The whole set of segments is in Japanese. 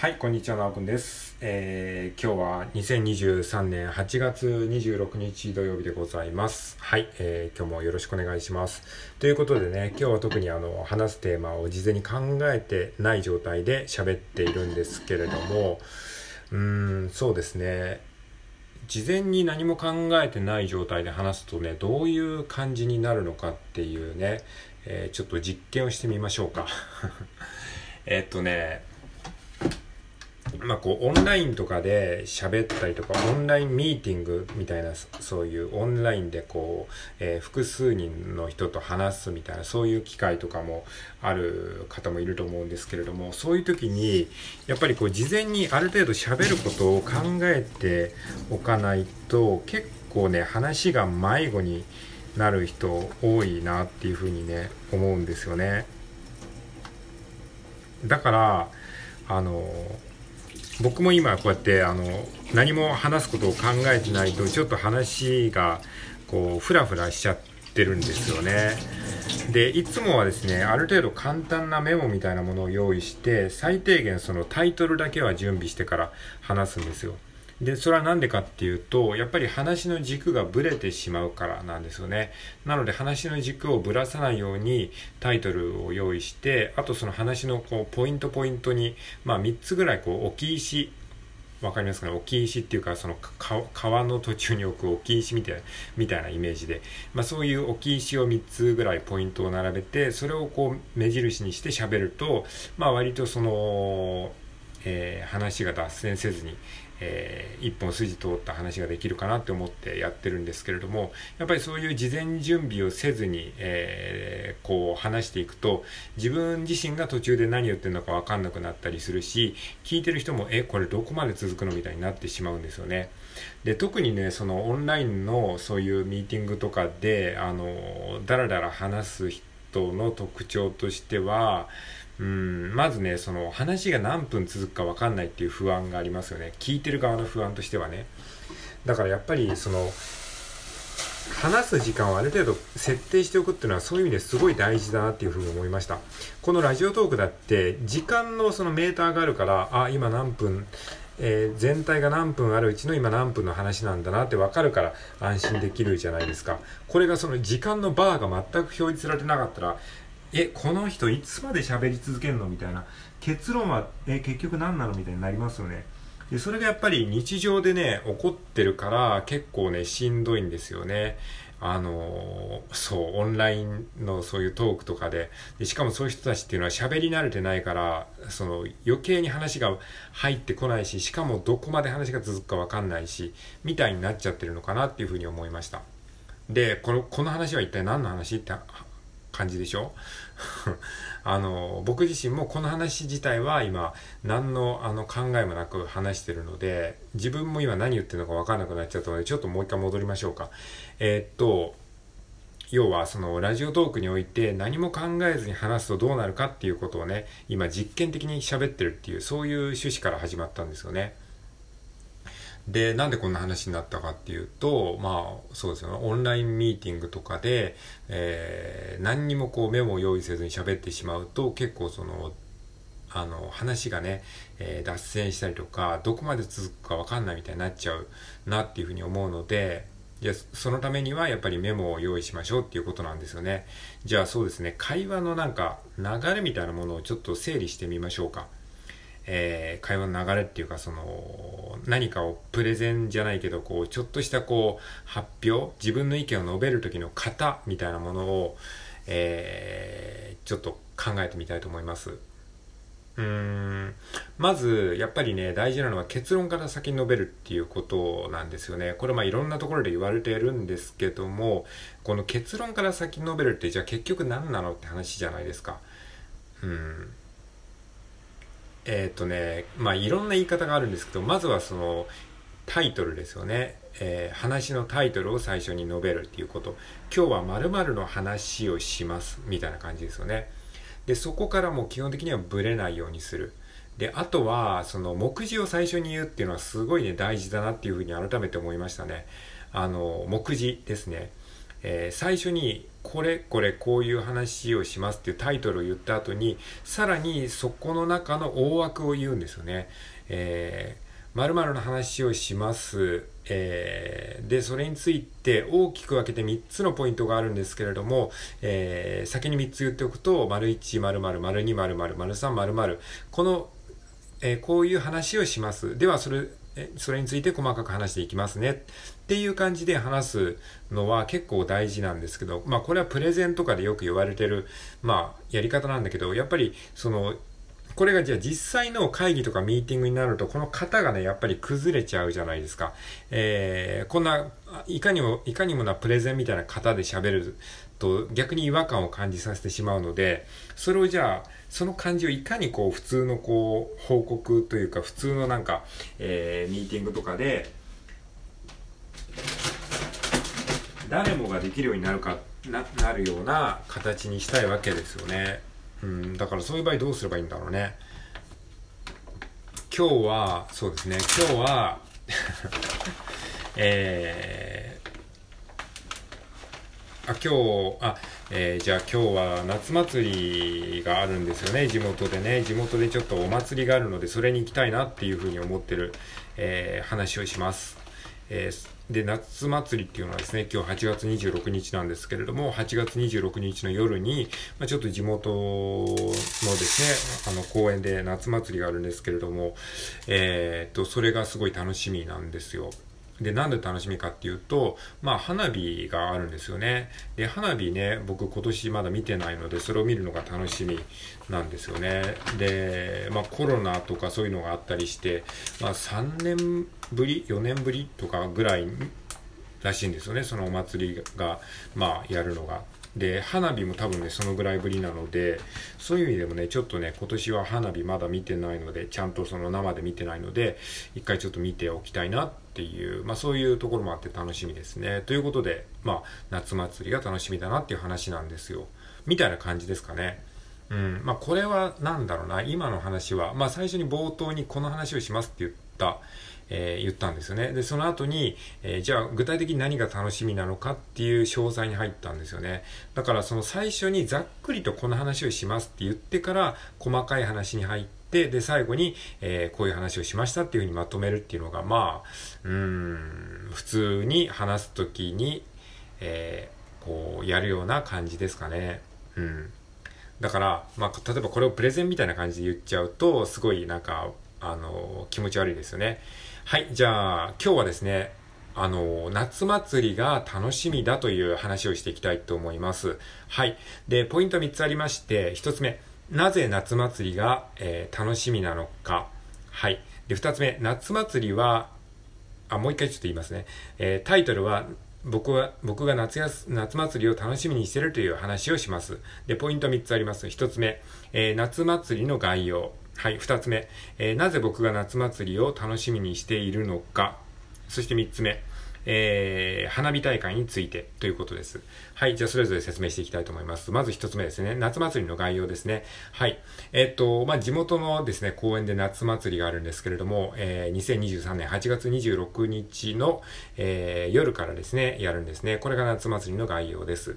はい、こんにちは、なおくんです。えー、今日は2023年8月26日土曜日でございます。はい、えー、今日もよろしくお願いします。ということでね、今日は特にあの、話すテーマを事前に考えてない状態で喋っているんですけれども、うーん、そうですね。事前に何も考えてない状態で話すとね、どういう感じになるのかっていうね、えー、ちょっと実験をしてみましょうか。えっとね、まあ、こうオンラインとかで喋ったりとかオンラインミーティングみたいなそういうオンラインでこう、えー、複数人の人と話すみたいなそういう機会とかもある方もいると思うんですけれどもそういう時にやっぱりこう事前にある程度喋ることを考えておかないと結構ね話が迷子になる人多いなっていうふうにね思うんですよね。だからあの僕も今こうやってあの何も話すことを考えてないとちょっと話がこうフラフラしちゃってるんですよね。でいつもはですねある程度簡単なメモみたいなものを用意して最低限そのタイトルだけは準備してから話すんですよ。で、それは何でかっていうと、やっぱり話の軸がぶれてしまうからなんですよね。なので話の軸をぶらさないようにタイトルを用意して、あとその話のこうポイントポイントに、まあ3つぐらいこう置き石、わかりますかね？置き石っていうか、その川の途中に置く置き石みたいな、みたいなイメージで、まあそういう置き石を3つぐらいポイントを並べて、それをこう目印にして喋ると、まあ割とその、えー、話が脱線せずに、えー、一本筋通った話ができるかなって思ってやってるんですけれどもやっぱりそういう事前準備をせずに、えー、こう話していくと自分自身が途中で何言ってるのか分かんなくなったりするし聞いてる人もえこれどこまで続くのみたいになってしまうんですよね。で特にねそのオンラインのそういうミーティングとかであのだらだら話す人の特徴としてはうんまずねその話が何分続くか分かんないっていう不安がありますよね。聞いてる側の不安としてはね。だからやっぱりその話す時間をある程度設定しておくっていうのはそういう意味ですごい大事だなっていうふうに思いました。このラジオトークだって時間のそのメーターがあるからあ今何分えー、全体が何分あるうちの今何分の話なんだなって分かるから安心できるじゃないですか。これがその時間のバーが全く表示されてなかったら、えこの人いつまで喋り続けるのみたいな結論はえ結局何なのみたいになりますよね。でそれがやっぱり日常でね起こってるから結構ねしんどいんですよね。あのそうオンラインのそういうトークとかで。でしかもそういう人たちっていうのは喋り慣れてないからその余計に話が入ってこないししかもどこまで話が続くか分かんないしみたいになっちゃってるのかなっていうふうに思いました。でこのこの話は一体何の話って感じでしょ？あの僕自身もこの話自体は今何のあの考えもなく話してるので自分も今何言ってるのか分かんなくなっちゃったのでちょっともう一回戻りましょうかえー、っと要はそのラジオトークにおいて何も考えずに話すとどうなるかっていうことをね今実験的に喋ってるっていうそういう趣旨から始まったんですよね。で、なんでこんな話になったかっていうと、まあ、そうですよね、オンラインミーティングとかで、えー、何にもこうメモを用意せずに喋ってしまうと、結構その、あの、話がね、えー、脱線したりとか、どこまで続くかわかんないみたいになっちゃうなっていうふうに思うので、じゃそのためにはやっぱりメモを用意しましょうっていうことなんですよね。じゃあそうですね、会話のなんか流れみたいなものをちょっと整理してみましょうか。えー、会話の流れっていうかその何かをプレゼンじゃないけどこうちょっとしたこう発表自分の意見を述べる時の型みたいなものを、えー、ちょっと考えてみたいと思います。うーん。まずやっぱりね大事なのは結論から先に述べるっていうことなんですよね。これまあいろんなところで言われてるんですけどもこの結論から先に述べるってじゃあ結局何なのって話じゃないですか。うん。えっ、ー、とね、まあいろんな言い方があるんですけど、まずはそのタイトルですよね。えー、話のタイトルを最初に述べるっていうこと。今日は〇〇の話をします。みたいな感じですよね。で、そこからも基本的にはブレないようにする。で、あとは、その目次を最初に言うっていうのはすごいね、大事だなっていうふうに改めて思いましたね。あの、目次ですね。えー、最初にこれこれこういう話をしますっていうタイトルを言った後にさらにそこの中の大枠を言うんですよね。えー〇〇の話をします。えー、で、それについて大きく分けて3つのポイントがあるんですけれども、えー、先に3つ言っておくと、〇1、〇〇、〇2、〇〇、〇3、〇〇。この、えー、こういう話をします。では、それ、それについて細かく話していきますねっていう感じで話すのは結構大事なんですけど、まあこれはプレゼンとかでよく言われてる、まあやり方なんだけど、やっぱりそのこれがじゃあ実際の会議とかミーティングになると、この型がね、やっぱり崩れちゃうじゃないですか。えー、こんな、いかにも、いかにもなプレゼンみたいな型で喋ると逆に違和感を感じさせてしまうので、それをじゃあ、その感じをいかにこう普通のこう報告というか普通のなんか、えー、ミーティングとかで、誰もができるようになるか、な、なるような形にしたいわけですよね。うん、だからそういう場合どうすればいいんだろうね。今日は、そうですね、今日は えー、あ、今日、あ、えー、じゃあ今日は夏祭りがあるんですよね、地元でね。地元でちょっとお祭りがあるので、それに行きたいなっていうふうに思ってる、えー、話をします。えーで、夏祭りっていうのはですね、今日8月26日なんですけれども、8月26日の夜に、まあ、ちょっと地元のですね、あの公園で夏祭りがあるんですけれども、えー、っと、それがすごい楽しみなんですよ。で、なんで楽しみかっていうと、まあ、花火があるんですよね。で、花火ね、僕今年まだ見てないので、それを見るのが楽しみなんですよね。で、まあ、コロナとかそういうのがあったりして、まあ、3年ぶり、4年ぶりとかぐらいらしいんですよね。そのお祭りが、まあ、やるのが。で、花火も多分ね、そのぐらいぶりなので、そういう意味でもね、ちょっとね、今年は花火まだ見てないので、ちゃんとその生で見てないので、一回ちょっと見ておきたいなってっていう、まあそういうところもあって楽しみですね。ということで、まあ、夏祭りが楽しみだなっていう話なんですよ。みたいな感じですかね。うん。まあこれは何だろうな、今の話は、まあ最初に冒頭にこの話をしますって言った、えー、言ったんですよね。で、その後に、えー、じゃあ具体的に何が楽しみなのかっていう詳細に入ったんですよね。だからその最初にざっくりとこの話をしますって言ってから細かい話に入って、で、最後に、えー、こういう話をしましたっていうふうにまとめるっていうのが、まあ、うん、普通に話すときに、えー、こう、やるような感じですかね。うん。だから、まあ、例えばこれをプレゼンみたいな感じで言っちゃうと、すごいなんか、あの、気持ち悪いですよね。はい、じゃあ今日はですね、あの、夏祭りが楽しみだという話をしていきたいと思います。はい。で、ポイント3つありまして、1つ目、なぜ夏祭りが、えー、楽しみなのか。はい。で、2つ目、夏祭りは、あ、もう一回ちょっと言いますね。えー、タイトルは、僕は、僕が夏や夏祭りを楽しみにしてるという話をします。で、ポイント3つあります。1つ目、えー、夏祭りの概要。はい、二つ目、えー、なぜ僕が夏祭りを楽しみにしているのか。そして三つ目、えー、花火大会についてということです。はい。じゃあ、それぞれ説明していきたいと思います。まず一つ目ですね。夏祭りの概要ですね。はい。え、っと、まあ、地元のですね、公園で夏祭りがあるんですけれども、えー、2023年8月26日の、えー、夜からですね、やるんですね。これが夏祭りの概要です。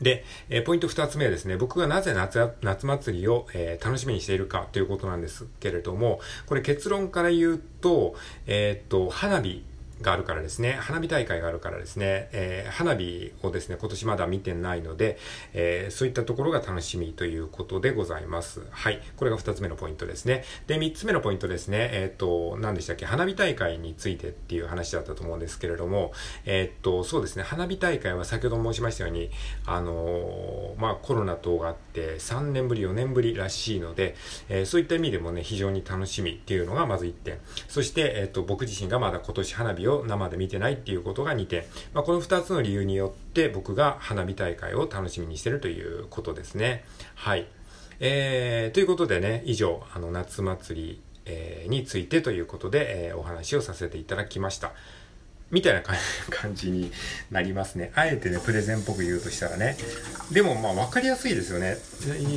で、えー、ポイント二つ目はですね、僕がなぜ夏、夏祭りを、えー、楽しみにしているかということなんですけれども、これ結論から言うと、えー、っと、花火があるからですね、花火大会があるからですね、えー、花火をですね、今年まだ見てないので、えー、そういったところが楽しみということでございます。はい。これが二つ目のポイントですね。で、三つ目のポイントですね、えっ、ー、と、何でしたっけ、花火大会についてっていう話だったと思うんですけれども、えっと、そうですね、花火大会は先ほど申しましたように、あのまあ、コロナ等があって3年ぶり、4年ぶりらしいので、えそういった意味でもね、非常に楽しみっていうのがまず1点。そして、えっと、僕自身がまだ今年花火を生で見てないっていうことが2点。まあ、この2つの理由によって僕が花火大会を楽しみにしてるということですね。はい。えー、ということでね、以上、あの、夏祭り、えー、についてということで、えー、お話をさせていただきました。みたいな 感じになりますね。あえてね、プレゼンっぽく言うとしたらね。でも、まあ、わかりやすいですよね。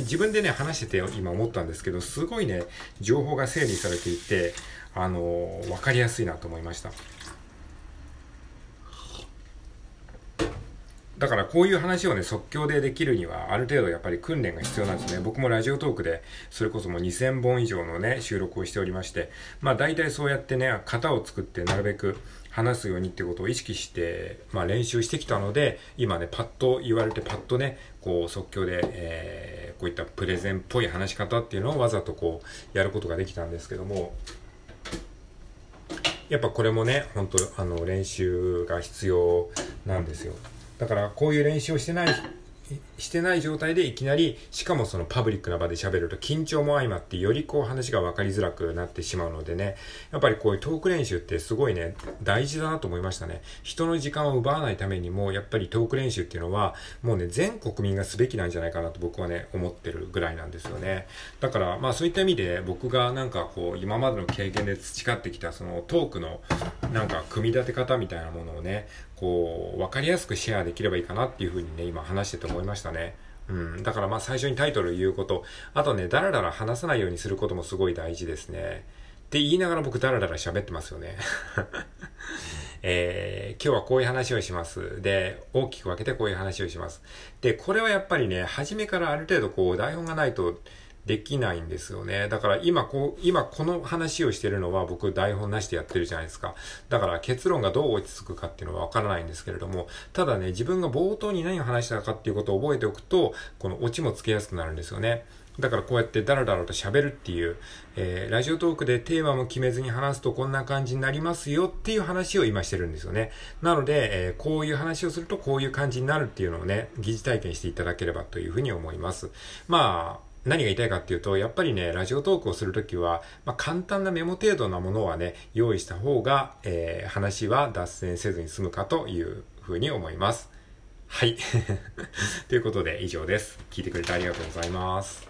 自分でね、話してて今思ったんですけど、すごいね、情報が整理されていて、あのわかりやすいなと思いました。だからこういう話をね、即興でできるには、ある程度やっぱり訓練が必要なんですね。僕もラジオトークで、それこそもう2000本以上のね、収録をしておりまして、まあ大体そうやってね、型を作ってなるべく話すようにってことを意識して、まあ練習してきたので、今ね、パッと言われてパッとね、こう即興で、えー、こういったプレゼンっぽい話し方っていうのをわざとこう、やることができたんですけども、やっぱこれもね、本当あの、練習が必要なんですよ。だからこういう練習をしてないしてない状態でいきなり、しかもそのパブリックな場で喋ると緊張も相まってよりこう話が分かりづらくなってしまうのでね、やっぱりこういうトーク練習ってすごいね、大事だなと思いましたね。人の時間を奪わないためにも、やっぱりトーク練習っていうのは、もうね、全国民がすべきなんじゃないかなと僕はね、思ってるぐらいなんですよね。だから、まあそういった意味で僕がなんかこう、今までの経験で培ってきたそのトークのなんか組み立て方みたいなものをね、こう、分かりやすくシェアできればいいかなっていうふうにね、今話してて思いましたね。うん。だからまあ最初にタイトル言うこと、あとね、だらだら話さないようにすることもすごい大事ですね。って言いながら僕だらだら喋ってますよね。えー、今日はこういう話をします。で、大きく分けてこういう話をします。で、これはやっぱりね、初めからある程度こう台本がないと、できないんですよね。だから今こう、今この話をしてるのは僕台本なしでやってるじゃないですか。だから結論がどう落ち着くかっていうのはわからないんですけれども、ただね、自分が冒頭に何を話したかっていうことを覚えておくと、このオチもつけやすくなるんですよね。だからこうやってダラダラと喋るっていう、えー、ラジオトークでテーマも決めずに話すとこんな感じになりますよっていう話を今してるんですよね。なので、えー、こういう話をするとこういう感じになるっていうのをね、疑似体験していただければというふうに思います。まあ、何が言いたいかっていうと、やっぱりね、ラジオトークをするときは、まあ、簡単なメモ程度なものはね、用意した方が、えー、話は脱線せずに済むかというふうに思います。はい。ということで以上です。聞いてくれてありがとうございます。